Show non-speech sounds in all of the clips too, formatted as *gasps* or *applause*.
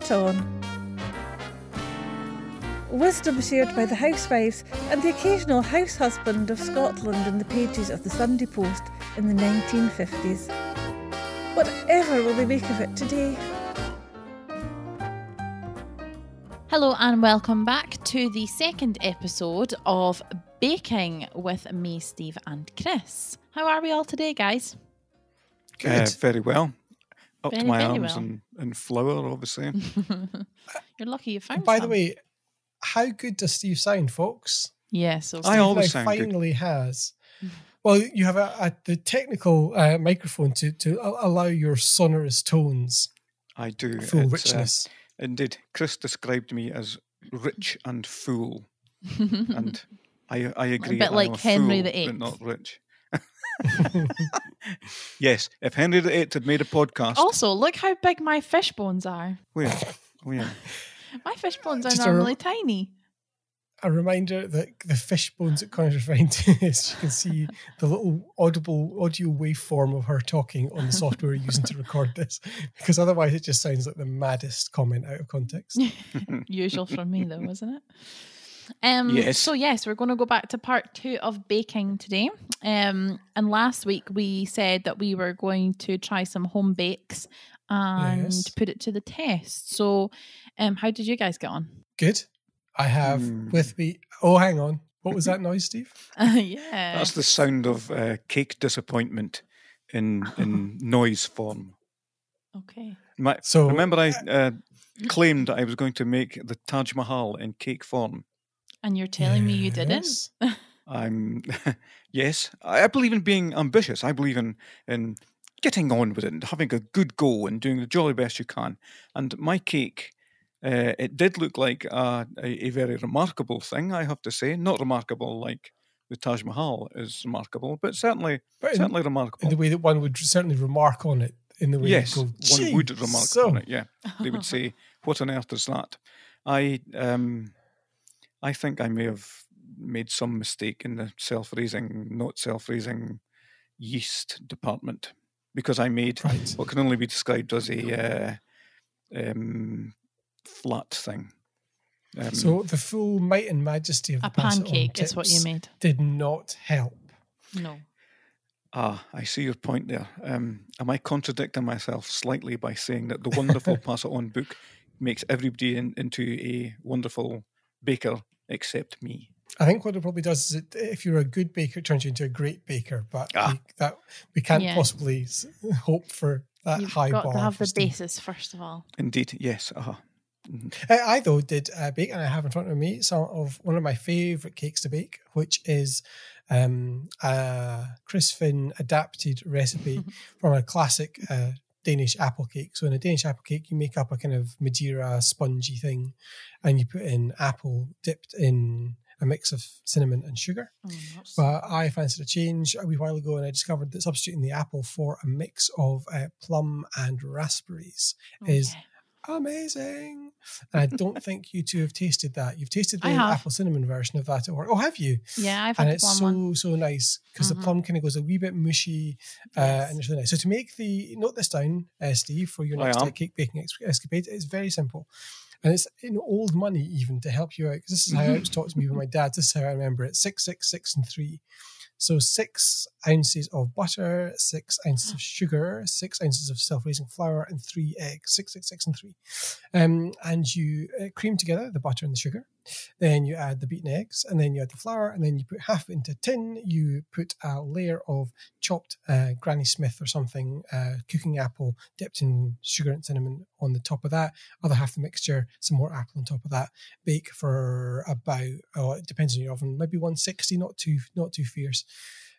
it on. Wisdom shared by the housewives and the occasional house husband of Scotland in the pages of the Sunday Post in the 1950s. Whatever will they make of it today? Hello and welcome back to the second episode of Baking with me, Steve, and Chris. How are we all today, guys? Uh, very well. Up Very, to my arms well. in, in flour, obviously. *laughs* You're lucky you found By the way, how good does Steve sound, folks? yeah, so I always now sound good. finally has. *laughs* Well, you have a, a, the technical uh, microphone to, to a- allow your sonorous tones I do. full It's, uh, richness. indeed. Chris described me as rich and fool. *laughs* And I, I agree. A bit I'm like a Henry fool, the Eighth. But not rich. Yes, if Henry the Eighth had made a podcast, also, look how big my fish bones are. where? Oh, where? *laughs* My fish bones are Just a normally tiny. a reminder that the fish bones that Connor's referring to *laughs* is you can see the little audible audio waveform of her talking on the software we're using to record this, *laughs* because otherwise it just sounds like the maddest comment out of context. Usual from me, though, isn't it? Um, Yes. So yes, we're going to go back to part two of baking today. Um, and last week we said that we were going to try some home bakes and Yes. put it to the test. So, um, how did you guys get on? Good. I have Hmm. with me. Oh, hang on. What was that *laughs* noise, Steve? *laughs* yeah, That's the sound of uh, cake disappointment in in *laughs* noise form. okay. My, So- remember, I uh, claimed that I was going to make the Taj Mahal in cake form. And you're telling me you didn't? *laughs* I'm *laughs* yes, I I believe in being ambitious. I believe in in getting on with it and having a good go and doing the jolly best you can. And my cake, uh, it did look like a, a, a very remarkable thing. I have to say, not remarkable like the Taj Mahal is remarkable, but certainly But in, certainly in the way that one would certainly remark on it, in the way yes, go, one would remark so on it. Yeah, they would *laughs* say, "What on earth is that?" I um, I think I may have made some mistake in the self-raising, not self-raising yeast department because I made Right. what can only be described as a uh, um, flat thing. Um, So the full might and majesty of A the pass it on pancake is what you made. Did not help. No. Ah, I see your point there. Um, am I contradicting myself slightly by saying that the wonderful *laughs* Pass It On book makes everybody in, into a wonderful baker except me? I think what it probably does is it, if you're a good baker, it turns you into a great baker. But Ah. we, that we can't Yeah. possibly hope for that You've high got bar. to have the Steve. basis first of all. Indeed, yes. Uh-huh. Mhm. I, I though did uh, bake, and I have in front of me some of one of my favourite cakes to bake, which is um, a Chris Finn adapted recipe *laughs* from a classic uh, Danish apple cake. So in a Danish apple cake, you make up a kind of Madeira spongy thing, and you put in apple dipped in a mix of cinnamon and sugar. Oh, But I fancied a change a wee while ago, and I discovered that substituting the apple for a mix of uh, plum and raspberries oh, is yeah. Amazing. And I don't *laughs* think you two have tasted that. You've tasted the apple cinnamon version of that at work. Oh, have you? Yeah, I've had And it's plum so one. so nice because Mhm. the plum kind of goes a wee bit mushy, uh, Yes. and it's really nice. So to make the note this down, uh, Steve, for your next uh, am. cake baking escapade, it's very simple. And it's in old money even to help you out. Because this is how it was taught to me by my dad. This is how I remember it: six, six, six, and three. So six ounces of butter, six ounces of sugar, six ounces of self-raising flour, and three eggs. Six, six, six, and three. Um, and you uh, cream together the butter and the sugar. Then you add the beaten eggs, and then you add the flour, and then you put half into tin. You put a layer of chopped uh, Granny Smith or something, uh, cooking apple dipped in sugar and cinnamon on the top of that. Other half the mixture, some more apple on top of that. Bake for about oh, it depends on your oven, maybe 160, not too not too fierce.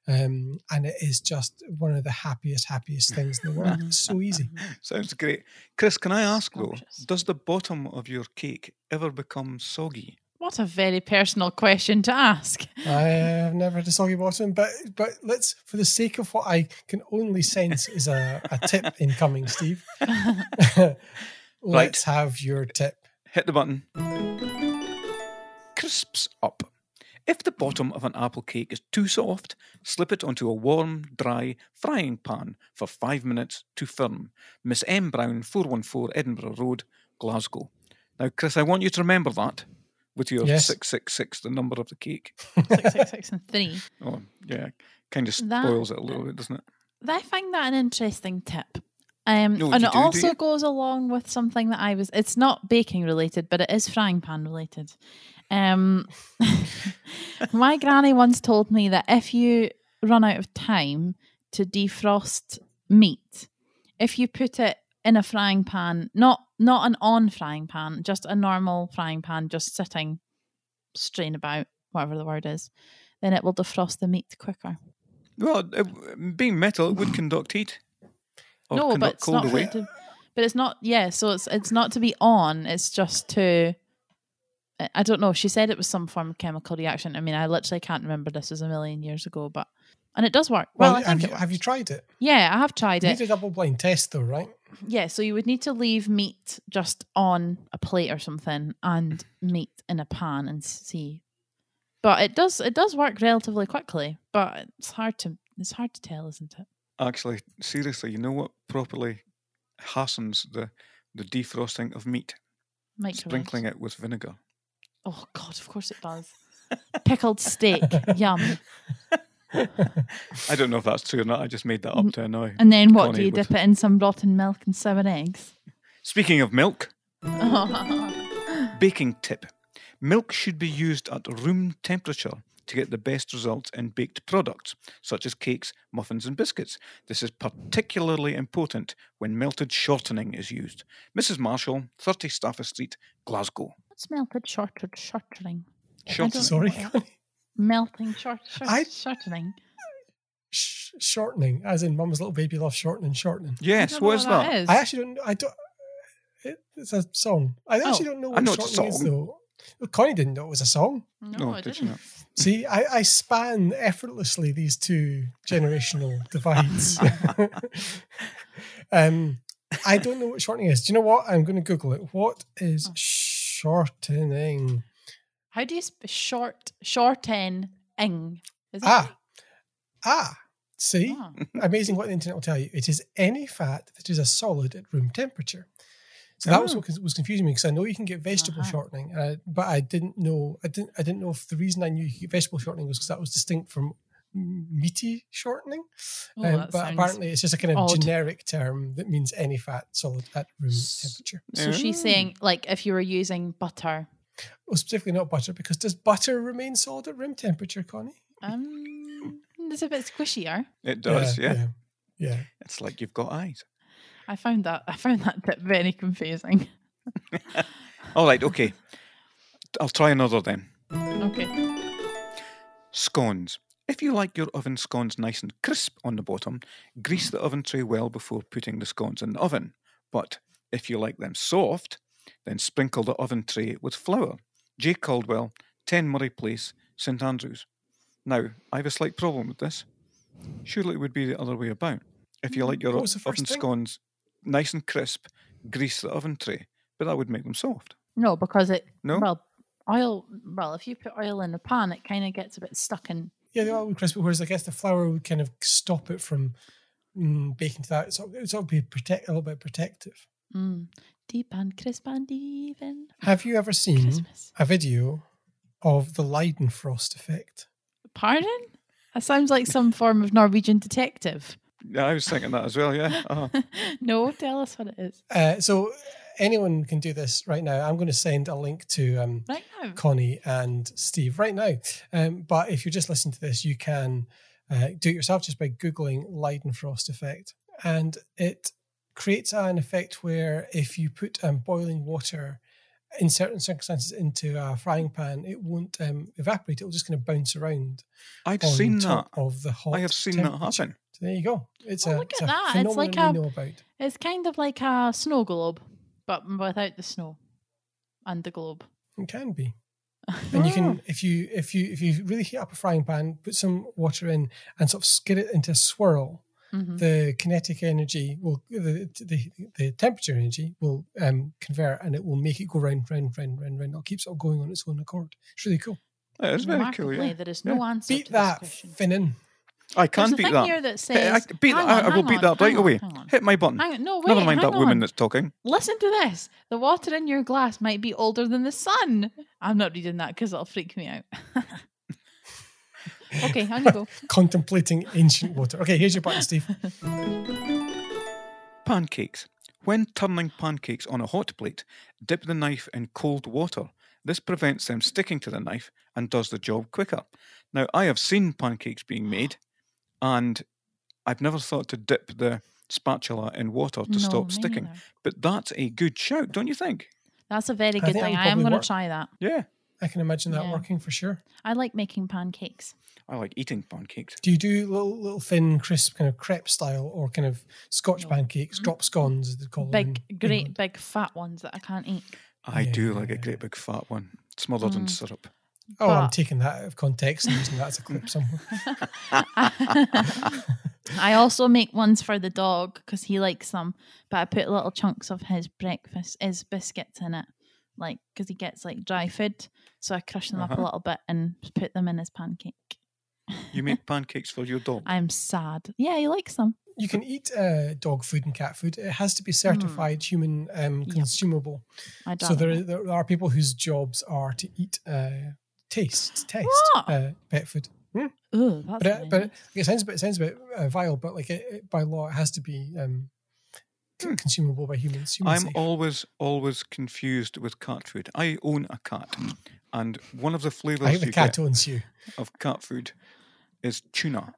Um, and it is just one of the happiest, happiest things in the world. It's so *laughs* easy. Sounds great. Chris, can I ask though, does the bottom of your cake ever become soggy? What a very personal question to ask. *laughs* I have never had a soggy bottom, but but let's, for the sake of what I can only sense is a, a tip *laughs* incoming, Steve. let's have your tip. Hit the button. Crisps up. If the bottom of an apple cake is too soft, slip it onto a warm, dry frying pan for five minutes to firm. Miss M. Brown, 414 Edinburgh Road, Glasgow. Now, Chris, I want you to remember that with your Yes. 666, the number of the cake. *laughs* Six, six, six, and three. Oh, yeah, kind of That- spoils it a little bit, doesn't it? I find that an interesting tip. Um, No, and it do, do also you? goes along with something that I was. It's not baking related, but it is frying pan related. Um, *laughs* my granny once told me that if you run out of time to defrost meat, if you put it in a frying pan, not not an on frying pan, just a normal frying pan, just sitting strain about, whatever the word is, then it will defrost the meat quicker. Well, it, being metal, it would conduct heat. No, but it's not. To, but it's not. Yeah, so it's it's not to be on. It's just to. I- I don't know. She said it was some form of chemical reaction. I mean, I literally can't remember. This was a million years ago, but and it does work. Well, Well, I have, you, have you tried it? Yeah, I have tried You it. need a double blind test, though, right? Yeah, so you would need to leave meat just on a plate or something, and meat in a pan and see. But it does it does work relatively quickly, but it's hard to it's hard to tell, isn't it? Actually, seriously, you know what properly hastens the, the defrosting of meat? Microwave. Sprinkling it with vinegar. Oh God, of course it does. Pickled steak, yum. I don't know if that's true or not. I just made that up mm. to annoy. And then what? do Connie you with- dip it in some rotten milk and sour eggs? Speaking of milk, *laughs* baking tip. Milk should be used at room temperature to get the best results in baked products, such as cakes, muffins, and biscuits. This is particularly important when melted shortening is used. Mrs. Marshall, 30 Stafford Street, Glasgow. What's melted shorted shortening? Shortening. Sorry. *laughs* Connie. Melting short, short I- shortening. Sh- shortening, as in Mum's little baby loves shortening, shortening. Yes, don't know what is that? is. I actually don't. I don't. It, it's a song. I actually Oh. don't know I what know it's a shortening is though. Well, Connie didn't know it was a song. no, Oh, I did you didn't. not? See, I, I span effortlessly these two generational *laughs* divides. *laughs* um, I don't know what shortening is. Do you know what? I'm going to Google it. What is Oh. Shortening? How do you sp- short shorten ing? Is? Ah, ah. See, Ah. *laughs* amazing what the internet will tell you. It is any fat that is a solid at room temperature. So that was Oh. what was confusing me because I know you can get vegetable Uh-huh. shortening, but I didn't know. I didn't. I didn't know if the reason I knew you could get vegetable shortening was because that was distinct from meaty shortening. Oh, Um, but apparently, it's just a kind of odd. generic term that means any fat solid at room S- temperature. So she's Oh. saying, like, if you were using butter, Well, specifically not butter, because does butter remain solid at room temperature, Connie? um, it's a bit squishier. It does, yeah. yeah. yeah. It's like you've got eyes. I found that I found that tip very confusing. *laughs* All right, okay. I'll try another then. Okay. Scones. If you like your oven scones nice and crisp on the bottom, grease the oven tray well before putting the scones in the oven. But if you like them soft, then sprinkle the oven tray with flour. J. Caldwell, 10 Murray Place, St Andrews. Now, I have a slight problem with this. Surely it would be the other way about. If you mm, like your What was the first oven thing? scones nice and crisp, grease the oven tray, but that would make them soft. No, because it No? well oil well if you put oil in the pan it kind of gets a bit stuck in Yeah, the oil would crisp, whereas I guess the flour would kind of stop it from mm, baking to that. So it's all be protect a little bit protective. mm, deep and crisp and even Have you ever seen Christmas. a video of the Leidenfrost effect? Pardon? That sounds like some *laughs* form of Norwegian detective. Yeah, I was thinking that as well, yeah. Uh-huh. *laughs* no, tell us what it is. Uh, so anyone can do this right now. I'm going to send a link to um, Right. Connie and Steve right now. Um, but if you're just listening to this, you can uh, do it yourself just by Googling Leidenfrost effect. And it creates an effect where if you put um, boiling water in certain circumstances into a frying pan, it won't um, evaporate. It will just kind of bounce around I've on seen that. of the hot I have seen that happen. There you go. It's Oh, a, look it's at a that. It's like a- know about. It's kind of like a snow globe, but without the snow and the globe. It can be. *laughs* and you can if you if you if you really heat up a frying pan put some water in and sort of skid it into a swirl Mhm. the kinetic energy will the the, the temperature energy will um, convert and it will make it go round round round round round it'll keeps it going on its own accord it's really cool That is very cool, Remarkably, yeah. there is no answer beat to that this question. finnan I can There's a beat thing that. here that Hey, says. I, beat hang that. I, I will hang beat on, that right on, away. Hit my button. Hang on, no, wait, Never mind hang that woman that's talking. Listen to this. The water in your glass might be older than the sun. I'm not reading that because it'll freak me out. *laughs* okay, on you go. *laughs* Contemplating ancient water. Okay, here's your button, Steve. *laughs* Pancakes. When turning pancakes on a hot plate, dip the knife in cold water. This prevents them sticking to the knife and does the job quicker. Now, I have seen pancakes being made, and I've never thought to dip the spatula in water to No, stop sticking. neither. But that's a good shout, don't you think? That's a very good think that thing. I am going to try that. Yeah. I can imagine that Yeah. working for sure. I like making pancakes. I like eating pancakes. Do you do little, little thin, crisp, kind of crepe style, or kind of Scotch No. pancakes, drop scones, as they call them? Big, in great, England? big, fat ones that I can't eat. I Yeah, do like yeah, a great big fat one, smothered in Mm. syrup. Oh, I'm taking that out of context and using that as a clip somewhere. *laughs* I also make ones for the dog because he likes them, but I put little chunks of his breakfast, his biscuits in it, like because he gets like dry food. So I crush them up a Uh-huh. little bit and put them in his pancake. You make *laughs* pancakes for your dog. I'm sad. Yeah, he likes them. You can eat uh, dog food and cat food. It has to be certified human um, Yuck. consumable. I don't. So there, there are people whose jobs are to eat, uh, taste, test What? uh, pet food. Ooh, that's But it, but it, it sounds a bit it sounds a bit uh, vile. But like it, it- by law, it has to be um, c- consumable by humans. Human I'm safe. always, always confused with cat food. I own a cat, and one of the I flavours think the you cat get owns you. of cat food is tuna.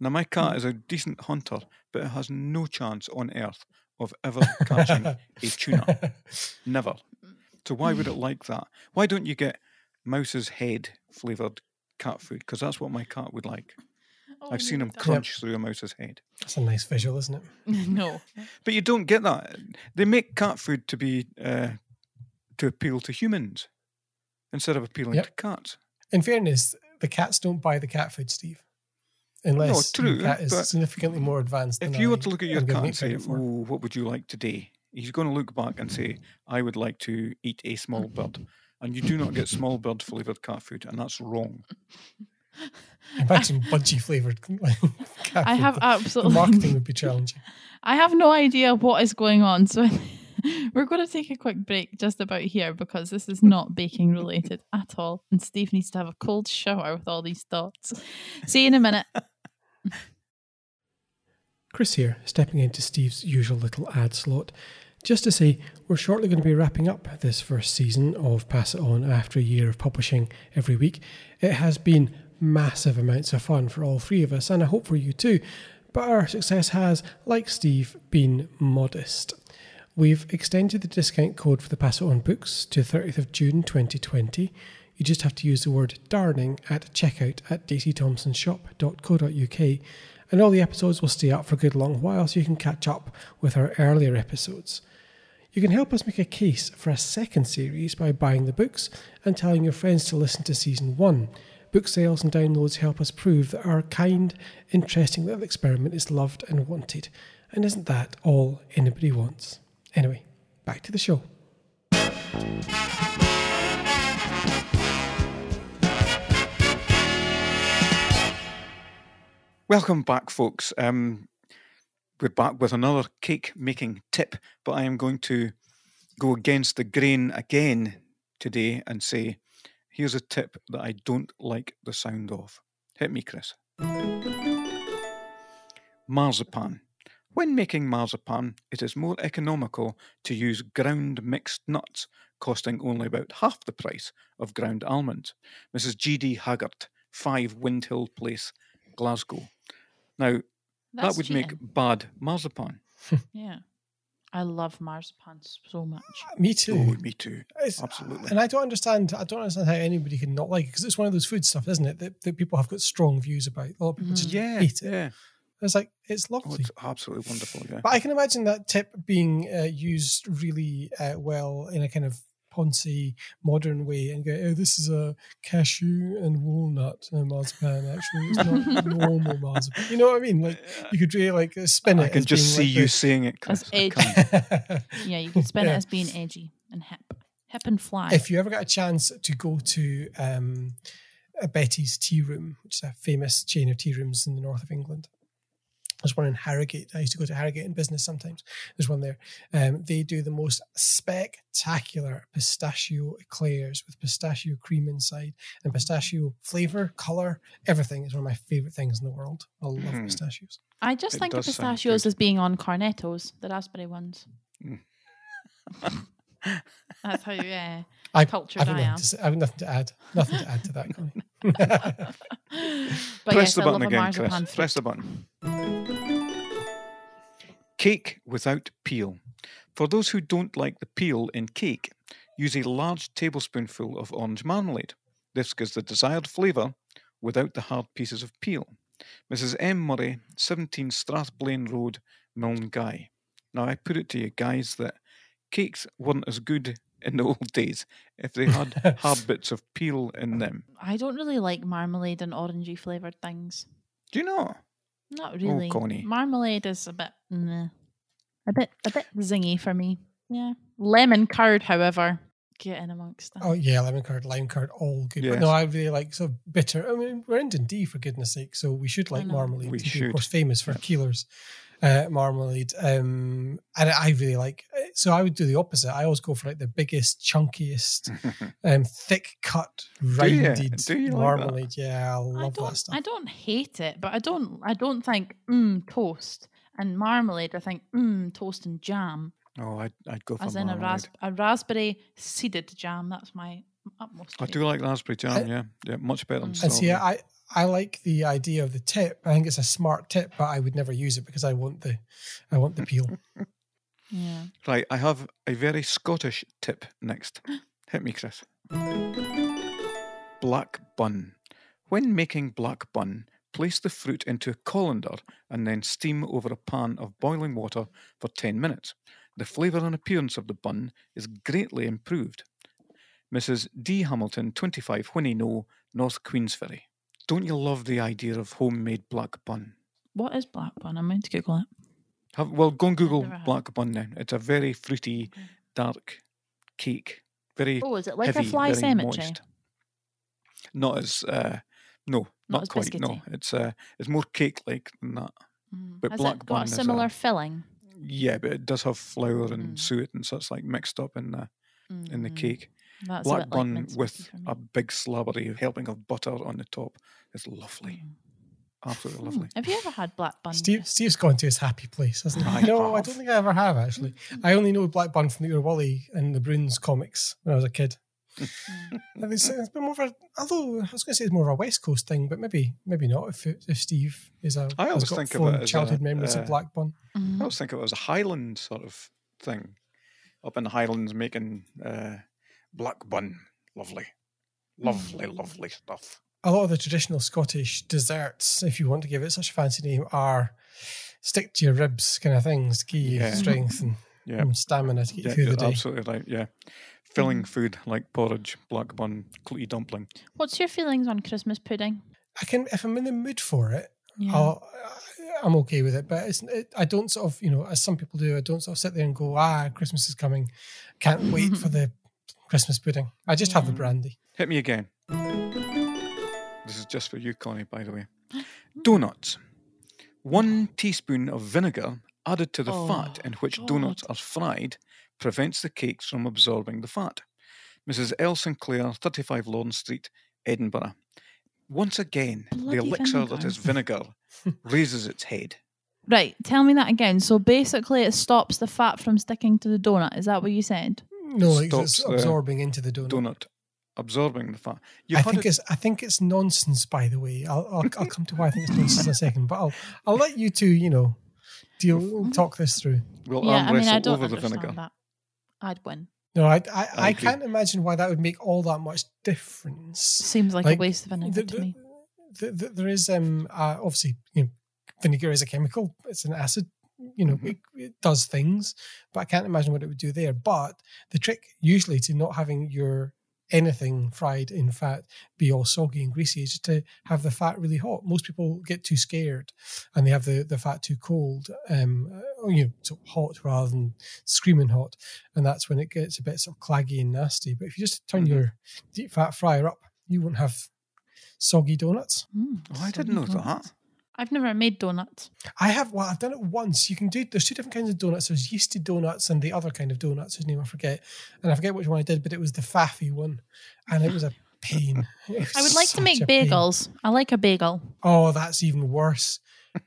Now, my cat is a decent hunter, but it has no chance on earth of ever catching a tuna. *laughs* Never. So why would it like that? Why don't you get mouse's head flavoured cat food? Because that's what my cat would like. Oh, I've seen him don't. crunch through a mouse's head. That's a nice visual, isn't it? *laughs* no. But you don't get that. They make cat food to be uh, to appeal to humans instead of appealing Yep. to cats. In fairness, the cats don't buy the cat food, Steve. Unless no, true, your cat is but significantly more advanced. If than you I were to look at your am cat and say, "Oh, what would you like today?" He's going to look back and say, "I would like to eat a small bird," and you do not get small bird flavored cat food, and that's wrong. Imagine budgie flavored *laughs* cat I have absolutely. The marketing *laughs* would be challenging. I have no idea what is going on. So *laughs* we're going to take a quick break just about here because this is not baking related at all. And Steve needs to have a cold shower with all these thoughts. See you in a minute. Chris here, stepping into Steve's usual little ad slot. Just to say, we're shortly going to be wrapping up this first season of Pass It On after a year of publishing every week. It has been massive amounts of fun for all three of us, and I hope for you too. But our success has, like Steve, been modest. We've extended the discount code for the Pass It On books to 30th of June 2020. You just have to use the word darning at checkout at dcthomsonshop.co.uk and all the episodes will stay up for a good long while so you can catch up with our earlier episodes. You can help us make a case for a second series by buying the books and telling your friends to listen to season one. Book sales and downloads help us prove that our kind, interesting little experiment is loved and wanted. And isn't that all anybody wants? Anyway, back to the show. Welcome back, folks. Um, we're back with another cake making tip, but I am going to go against the grain again today and say, here's a tip that I don't like the sound of. Hit me, Chris. Marzipan. When making marzipan, it is more economical to use ground mixed nuts, costing only about half the price of ground almonds. Mrs. G.D. Haggart, 5 Windhill Place, Glasgow. Now, That's that would cheating. make bad marzipan. *laughs* *laughs* Yeah. I love marzipan so much. Me too. Oh, me too. It's- Absolutely. And I don't understand. I don't understand how anybody can not like it because it's one of those food stuff, isn't it? That, that people have got strong views about. A lot of people just Yeah, hate it. yeah. It's like it's Oh, lovely. it's absolutely wonderful. Yeah. But I can imagine that tip being uh, used really uh, well in a kind of poncy modern way and go, oh, this is a cashew and walnut uh, marzipan. Actually, it's not *laughs* normal marzipan. You know what I mean? Like you could really like uh, spin it. I can as just see being you like saying it, Chris. As edgy. *laughs* Yeah, you can spin Yeah. it as being edgy and hip. Hip and fly. if you ever get a chance to go to um, a Betty's Tea Room, which is a famous chain of tea rooms in the north of England. There's one in Harrogate. I used to go to Harrogate in business sometimes. There's one there. Um, they do the most spectacular pistachio eclairs with pistachio cream inside and pistachio flavor, color, everything is one of my favorite things in the world. I love Mhm. pistachios. I just It think of pistachios as being on cornettos, the raspberry ones. Mm. *laughs* That's how uh, I, cultured I've, I nothing am. to say, I've nothing to add. Nothing to add to that. Connie. *laughs* but Press yes, the button again, Chris. Press the button. Cake without peel. For those who don't like the peel in cake, use a large tablespoonful of orange marmalade. This gives the desired flavour without the hard pieces of peel. Mrs. M. Murray, 17 Strathblane Road, Milngavie. Now, I put it to you guys that cakes weren't as good in the *laughs* old days if they had *laughs* hard bits of peel in them. I don't really like marmalade and orangey flavoured things. Do you know? Not really. Connie. Marmalade is a bit, meh. a bit, a bit zingy for me. Yeah. Lemon curd, however, get in amongst that. Oh yeah, lemon curd, lime curd, all good. But Yes. no, I really like sort of bitter. I mean, we're in Dundee for goodness sake, so we should like marmalade. We should. of course, famous for Yeah. Keiller's uh, marmalade. Um, and I really like. So I would do the opposite. I always go for like the biggest, chunkiest, *laughs* um, thick cut, you? rounded Do you like that? marmalade. yeah, I I love don't, that stuff. I don't hate it, but I don't, I don't think mm, toast and marmalade. I think mm, toast and jam, oh, I'd, I'd go for as in a, marmalade. ras- a raspberry seeded jam. That's my utmost. I do like raspberry jam, I- yeah. Yeah, much better than Mm. And see, strawberry. I I like the idea of the tip. I think it's a smart tip, but I would never use it because I want the I want the peel. *laughs* Yeah. Right, I have a very Scottish tip next. *gasps* Hit me, Chris. Black bun. When making black bun, place the fruit into a colander and then steam over a pan of boiling water for 10 minutes. The flavour and appearance of the bun is greatly improved. Mrs. D. Hamilton, 25 Winnie No, North Queensferry. Don't you love the idea of homemade black bun? What is black bun? I'm going to Google it. Have, well, go and Google black bun now. It's a very fruity, dark cake. Very Oh, is it like heavy, a fly very cemetery? moist. Not as uh, no, not, as quite. No, it's uh, it's more cake-like than that. Mm. But Has black it got bun a is a- similar filling? Yeah, but it does have flour and Mm. suet and such like mixed up in the in the Mm, cake. That's black like bun mince with cookie for me. a big slabbery helping of butter on the top is lovely, Mm. Absolutely Hmm. *laughs* lovely. Have you ever had black bun? Steve Steve's gone to his happy place, hasn't he? I no, I don't think I ever have actually. I only know Black Bun from the Oor Wullie and the Broons comics when I was a kid. Mm. It's, it's been more of a, although I was going to say it's more of a West Coast thing, but maybe maybe not. If if Steve is a, I has always think of it childhood a, memories uh, of Black Bun. Mhm. I always think of it as a Highland sort of thing, up in the Highlands making uh, black bun. Lovely, lovely, lovely stuff. A lot of the traditional Scottish desserts, if you want to give it such a fancy name, are stick to your ribs kind of things to give you Yeah. strength and, Yeah. and stamina to get you Yeah, through the day. absolutely right. Yeah, filling food like porridge, black bun, clooty dumpling. What's your feelings on Christmas pudding? I can, if I'm in the mood for it, Yeah. I'll, I'm okay with it. But it's, it, I don't sort of, you know, as some people do, I don't sort of sit there and go, ah, Christmas is coming. Can't wait for *laughs* the Christmas pudding. I just have the brandy. Hit me again. This is just for you, Connie, by the way. Donuts. One teaspoon of vinegar added to the oh, fat Oh, in which God. donuts are fried prevents the cakes from absorbing the fat. Mrs. L. Sinclair, 35 Lawrence Street, Edinburgh. Once again, Bloody the elixir that vinegar. is vinegar *laughs* raises its head. Right, tell me that again. So basically, it stops the fat from sticking to the donut. Is that what you said? No, like it's Stops the absorbing into the donut. Donut absorbing the fat. You've I think it- it's I think it's nonsense. By the way, I'll I'll, *laughs* I'll come to why I think it's nonsense in a second. But I'll I'll let you two, you know, deal talk this through. we'll yeah, arm I mean, I don't over the understand vinegar. that. I'd win. No, I I, I I, can't imagine why that would make all that much difference. Seems like, Like, a waste of vinegar The- to me. the- the- there is um uh, obviously you know vinegar is a chemical. It's an acid. You know, Mhm. it, it does things, but I can't imagine what it would do there. But the trick usually to not having your anything fried in fat be all soggy and greasy is just to have the fat really hot. Most people get too scared and they have the, the fat too cold, um, uh, you know, so hot rather than screaming hot, and that's when it gets a bit sort of claggy and nasty. But if you just turn Mhm. your deep fat fryer up, you won't have soggy donuts. Mm, Oh, I didn't know donuts. that. I've never made donuts. I have well, I've done it once. You can do there's two different kinds of donuts. There's yeasty donuts and the other kind of donuts, whose name I forget. And I forget which one I did, but it was the faffy one. And it was a *laughs* pain. Was I would like to make a pain. bagels. I like a bagel. Oh, that's even worse.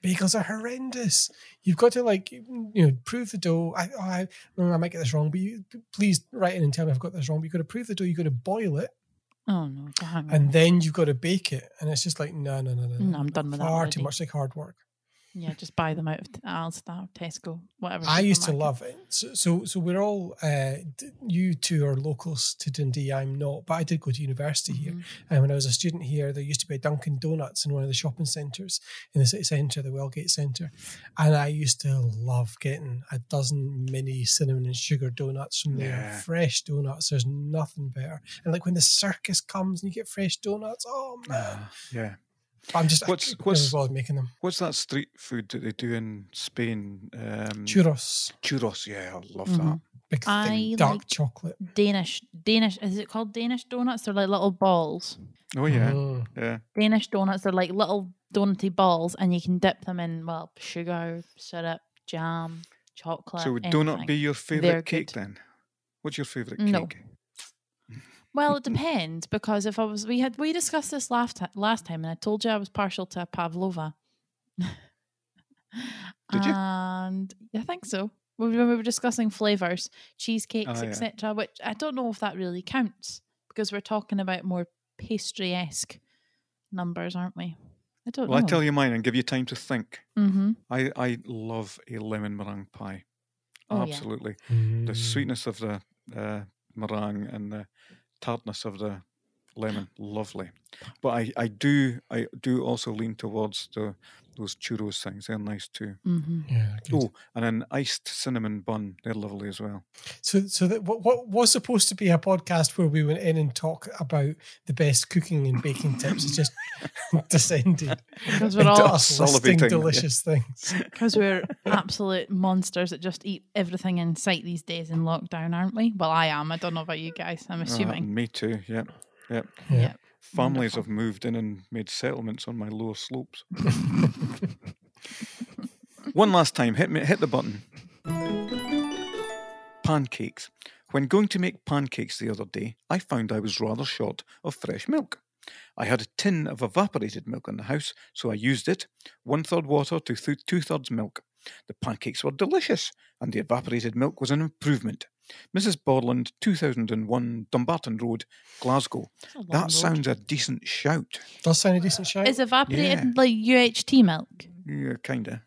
Bagels are horrendous. You've got to like you know prove the dough. I I, I might get this wrong, but you please write in and tell me I've got this wrong. But you've got to prove the dough. You've got to boil it, Oh no, and then you've got to bake it. And it's just like no, no, no, no. No, I'm done with that Far too much like hard work. Yeah, just buy them out of Alstar, Tesco, whatever. I used to love it. So, so, so we're all. Uh, d- you two are locals to Dundee. I'm not, but I did go to university here. Mhm. And when I was a student here, there used to be a Dunkin' Donuts in one of the shopping centres in the city centre, the Wellgate Centre. And I used to love getting a dozen mini cinnamon and sugar donuts from there. Yeah. Fresh donuts. There's nothing better. And like when the circus comes and you get fresh donuts, oh man! Ah, yeah. But I'm just What's- I what's- never bothered making them. What's that street food that they do in Spain? Um, Churros, Churros. Yeah, I love Mhm. big I thing, dark like- chocolate. Danish, Danish. Is it called Danish donuts? They're like little balls. Oh yeah, Mm. yeah. Danish donuts are like little donutty balls, and you can dip them in well sugar, syrup, jam, chocolate. So would donut be your They're favourite cake good. then? What's your favourite No. cake? Well, it depends because if I was, we had we discussed this last last time, and I told you I was partial to a pavlova. *laughs* Did you? And I think so. When we were discussing flavors, cheesecakes, yeah. etc. Which I don't know if that really counts because we're talking about more pastry esque numbers, aren't we? I don't Well, know. I tell you mine and give you time to think. Mm-hmm. I, I love a lemon meringue pie. Oh, yeah. Absolutely. Mm. The sweetness of the uh, meringue and the tartness of the lemon, lovely. But I, I do I do also lean towards the those churros things. They're nice too. Mm-hmm. Yeah. good. Oh, and an iced cinnamon bun. They're lovely as well. So, so that what, what was supposed to be a podcast where we went in and talk about the best cooking and baking tips has just *laughs* descended Because we're all listing salivating. delicious *laughs* things. because we're absolute monsters that just eat everything in sight these days in lockdown, aren't we? Well, I am. I don't know about you guys. I'm Uh, assuming. me too. Yep. Yep. Yeah. Yeah. Families Wonderful. have moved in and made settlements on my lower slopes. *laughs* One last time, hit me, hit the button. Pancakes. When going to make pancakes the other day, I found I was rather short of fresh milk. I had a tin of evaporated milk in the house, so I used it, one third water to th- two thirds milk. The pancakes were delicious, and the evaporated milk was an improvement. Mrs. Borland, 2001, Dumbarton Road, Glasgow. It's a long That road. sounds a decent shout. Does sound a decent shout. Is evaporated Yeah. like UHT milk? Yeah, kinda.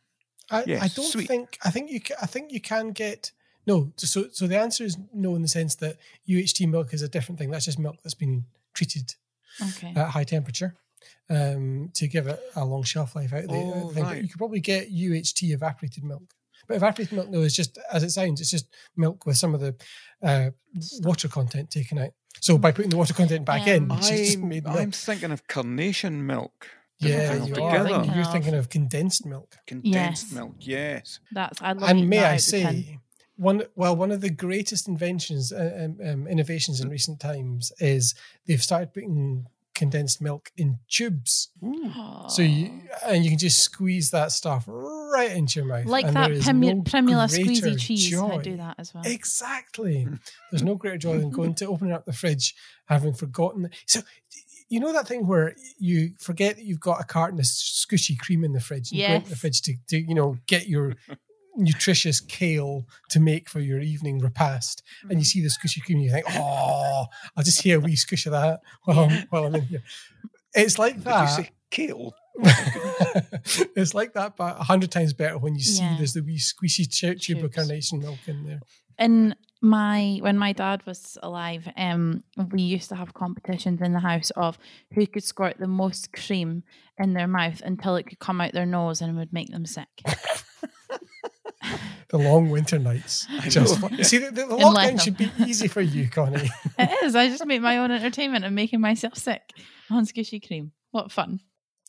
I, yes, I don't sweet. think. I think you. Ca- I think you can get. No. So, so the answer is no in the sense that UHT milk is a different thing. That's just milk that's been treated Okay. at high temperature um, to give it a long shelf life out. there. Oh, right. You could probably get UHT evaporated milk. But evaporated milk, though, is just as it sounds. It's just milk with some of the uh, water content taken out. So by putting the water content back in, *laughs* she's just I'm, made milk. I'm thinking of carnation milk. yeah, you thing are. Thinking, you're Of- thinking of condensed milk. Condensed Yes. milk, yes. That's I love and may that I out the tin. say, one well, one of the greatest inventions, uh, um, um, innovations in recent times is they've started putting condensed milk in tubes. Mm. So you and you can just squeeze that stuff right into your mouth, like and that there is Primu- no Primula greater squeezy cheese. Joy. I do that as well. Exactly. *laughs* There's no greater joy than going to opening up the fridge, having forgotten. So, you know that thing where you forget that you've got a carton of squishy cream in the fridge. And You go into the Yes. fridge to, to, you know, get your nutritious kale to make for your evening repast, and you see the squishy cream, and you think, "Oh, I'll just hear a wee squish of that while, I'm, while I'm in here." It's like Did that. you say kale? *laughs* it's like that, but a hundred times better when you see Yeah. there's the wee squishy tu- tube of carnation milk in there. in my when my dad was alive, um, we used to have competitions in the house of who could squirt the most cream in their mouth until it could come out their nose and would make them sick. The long winter nights. *laughs* I Just know. see the, the, the lockdown should be easy for you, Connie. *laughs* *laughs* it is. I just make my own entertainment and making myself sick on squishy cream. What fun!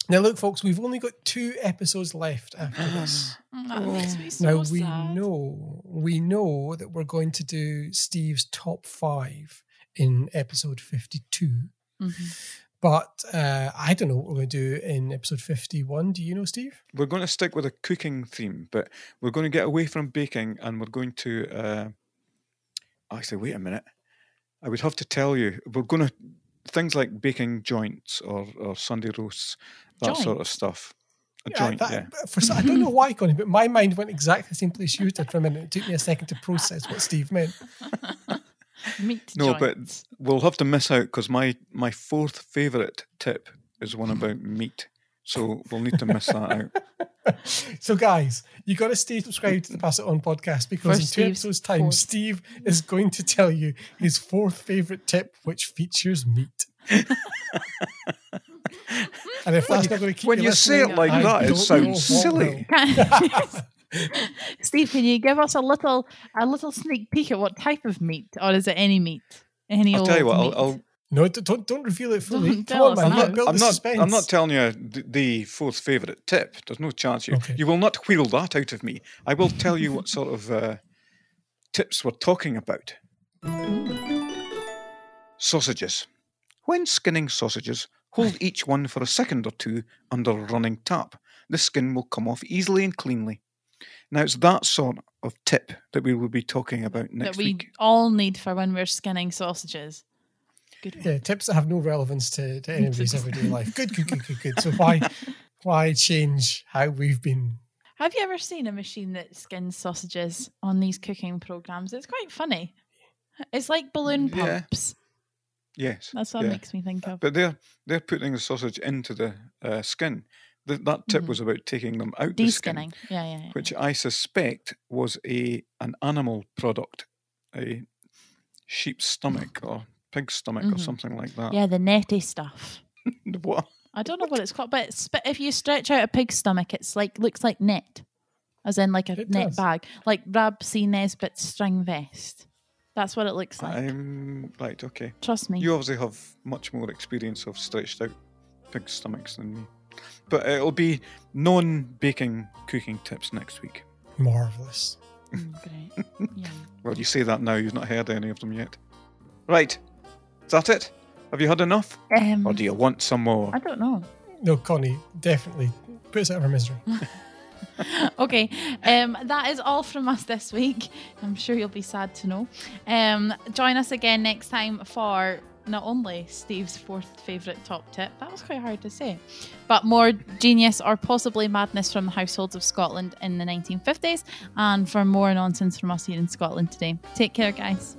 now, look, folks, we've only got two episodes left after *gasps* this. Mm, That makes me so now we sad. know we know that we're going to do Steve's top five in episode fifty-two. Mhm. But uh, I don't know what we're going to do in episode 51. Do you know, Steve? We're going to stick with a cooking theme, but we're going to get away from baking and we're going to. Uh, actually, wait a minute. I would have to tell you, we're going to. Things like baking joints or, or Sunday roasts, that sort of stuff. A Yeah, joint, that- yeah. For, I don't know why, *laughs* Connie, but my mind went exactly the same place you did for a minute. It took me a second to process what Steve meant. *laughs* *laughs* Meat No, joints. but we'll have to miss out because my, my fourth favourite tip is one mm-hmm. about meat. So we'll need to miss that out. *laughs* So, guys, you got to stay subscribed to the Pass It On podcast because For in two Steve's episodes' time, fourth. Steve is going to tell you his fourth favorite tip, which features meat. *laughs* and if that's not going to keep when you you say it like I that, it sounds silly. Will. *laughs* Steve, can you give us a little a little sneak peek at what type of meat, or is it any meat? Any I'll old tell you what, meat? I'll, I'll No, don't don't reveal it fully. Don't Come tell on, us man. now. I'm not, I'm not. I'm not telling you the, the fourth favourite tip. There's no chance you Okay. you will not wheel that out of me. I will tell you what *laughs* sort of uh, tips we're talking about. Sausages. When skinning sausages, hold each one for a second or two under running tap. The skin will come off easily and cleanly. Now it's that sort of tip that we will be talking about next week. that we week. all need for when we're skinning sausages. Good. Yeah, tips that have no relevance to, to *laughs* anybody's everyday life. Good, good, good, good, good. So *laughs* why why change how we've been? Have you ever seen a machine that skins sausages on these cooking programs? It's quite funny. It's like balloon Yeah. pumps. Yes. That's what yeah. it makes me think of. But they're they're putting the sausage into the uh, skin. Th that tip Mhm. was about taking them out the skin, Yeah, yeah, yeah. which I suspect was a an animal product, a sheep's stomach or pig's stomach or Mhm. something like that. yeah, the netty stuff. *laughs* What? I don't know what it's called, but, it's, if you stretch out a pig's stomach, it's like looks like net, as in like a It net does. bag, like Rab C. Nesbitt's string vest. That's what it looks like. I'm right. Okay. Trust me. You obviously have much more experience of stretched out pig stomachs than me. But it'll be non-baking cooking tips next week. Marvelous. Mm, great. *laughs* Yeah. Well, you say that now. You've not heard any of them yet. Right. Is that it? Have you had enough? Um, Or do you want some more? I don't know. No, Connie, definitely put us out of our misery. *laughs* okay, um, that is all from us this week. I'm sure you'll be sad to know. Um, join us again next time for not only Steve's fourth favourite top tip, that was quite hard to say, but more genius or possibly madness from the households of Scotland in the 1950s, and for more nonsense from us here in Scotland today. Take care, guys.